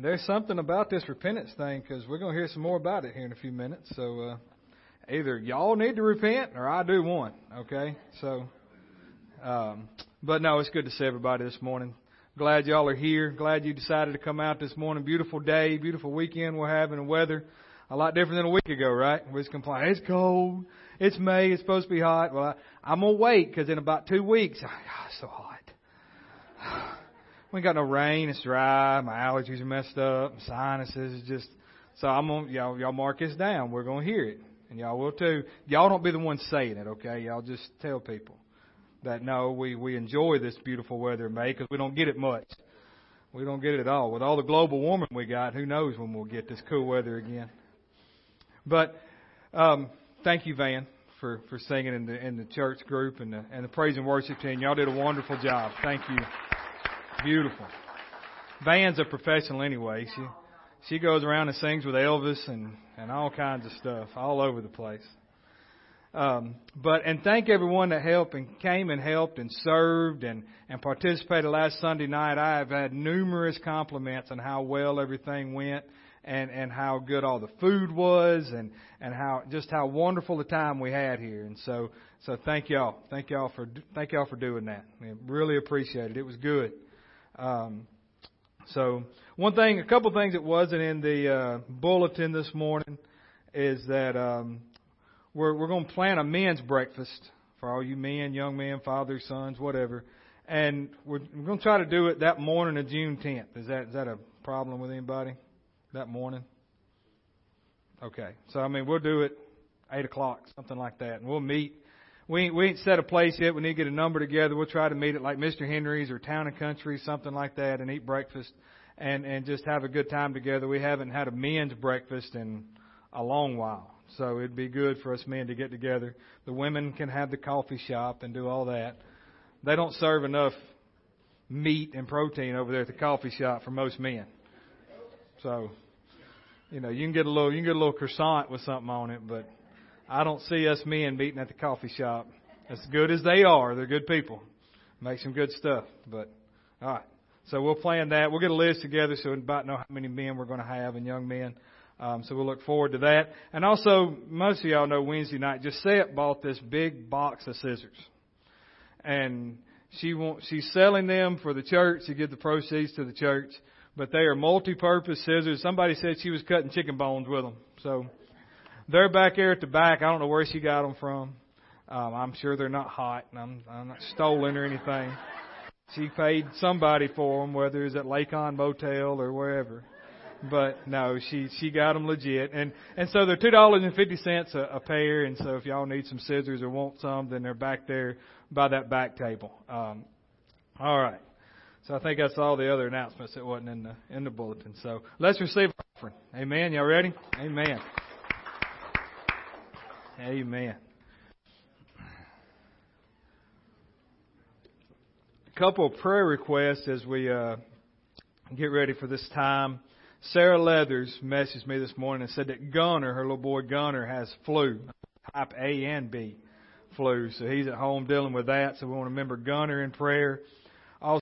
there's something about this repentance thing because we're going to hear some more about it here in a few minutes. So uh, either y'all need to repent or I do one. Okay, so um, but no, it's good to see everybody this morning. Glad y'all are here. Glad you decided to come out this morning. Beautiful day, beautiful weekend we're having. The weather a lot different than a week ago, right? We was complaining it's cold, it's May, it's supposed to be hot. Well, I, I'm gonna wait because in about two weeks, oh, God, it's so hot. we ain't got no rain. It's dry. My allergies are messed up. My sinuses is just. So I'm gonna y'all y'all mark this down. We're gonna hear it, and y'all will too. Y'all don't be the ones saying it, okay? Y'all just tell people that no, we we enjoy this beautiful weather in May because we don't get it much. We don't get it at all. With all the global warming we got, who knows when we'll get this cool weather again. But um, thank you, Van, for for singing in the in the church group and the and the praise and worship team. Y'all did a wonderful job. Thank you. Beautiful. Van's a professional anyway. She she goes around and sings with Elvis and and all kinds of stuff all over the place. Um, but and thank everyone that helped and came and helped and served and and participated last Sunday night. I have had numerous compliments on how well everything went and and how good all the food was and and how just how wonderful the time we had here. And so so thank y'all, thank y'all for thank y'all for doing that. We really appreciate it. It was good. Um, so one thing, a couple things that wasn't in the uh, bulletin this morning is that um, we're we're going to plan a men's breakfast for all you men, young men, fathers, sons, whatever, and we're, we're going to try to do it that morning of June 10th. Is that is that a problem with anybody? That morning? Okay, so I mean we'll do it eight o'clock, something like that, and we'll meet we we ain't set a place yet. We need to get a number together. We'll try to meet at like Mr. Henry's or Town and Country, something like that, and eat breakfast and and just have a good time together. We haven't had a men's breakfast in a long while, so it'd be good for us men to get together. The women can have the coffee shop and do all that. They don't serve enough meat and protein over there at the coffee shop for most men. So, you know, you can get a little you can get a little croissant with something on it, but I don't see us men meeting at the coffee shop. As good as they are, they're good people. Make some good stuff. But all right. So we'll plan that. We'll get a list together so we about know how many men we're going to have and young men. Um, so we'll look forward to that. And also, most of y'all know Wednesday night, Gisette bought this big box of scissors. And she wants, she's selling them for the church to give the proceeds to the church. But they are multi-purpose scissors. Somebody said she was cutting chicken bones with them. So they're back there at the back. I don't know where she got them from. Um, I'm sure they're not hot, and I'm, I'm not stolen or anything. She paid somebody for them, whether it's at Lakon Motel or wherever. But no, she she got them legit, and and so they're two dollars and fifty cents a pair. And so if y'all need some scissors or want some, then they're back there by that back table. Um, all right. So I think that's all the other announcements that wasn't in the in the bulletin. So let's receive our offering. Amen. Y'all ready? Amen. Amen. A couple of prayer requests as we uh, get ready for this time. Sarah Leathers messaged me this morning and said that Gunner, her little boy Gunner, has flu, type A and B flu. So he's at home dealing with that. So we want to remember Gunner in prayer.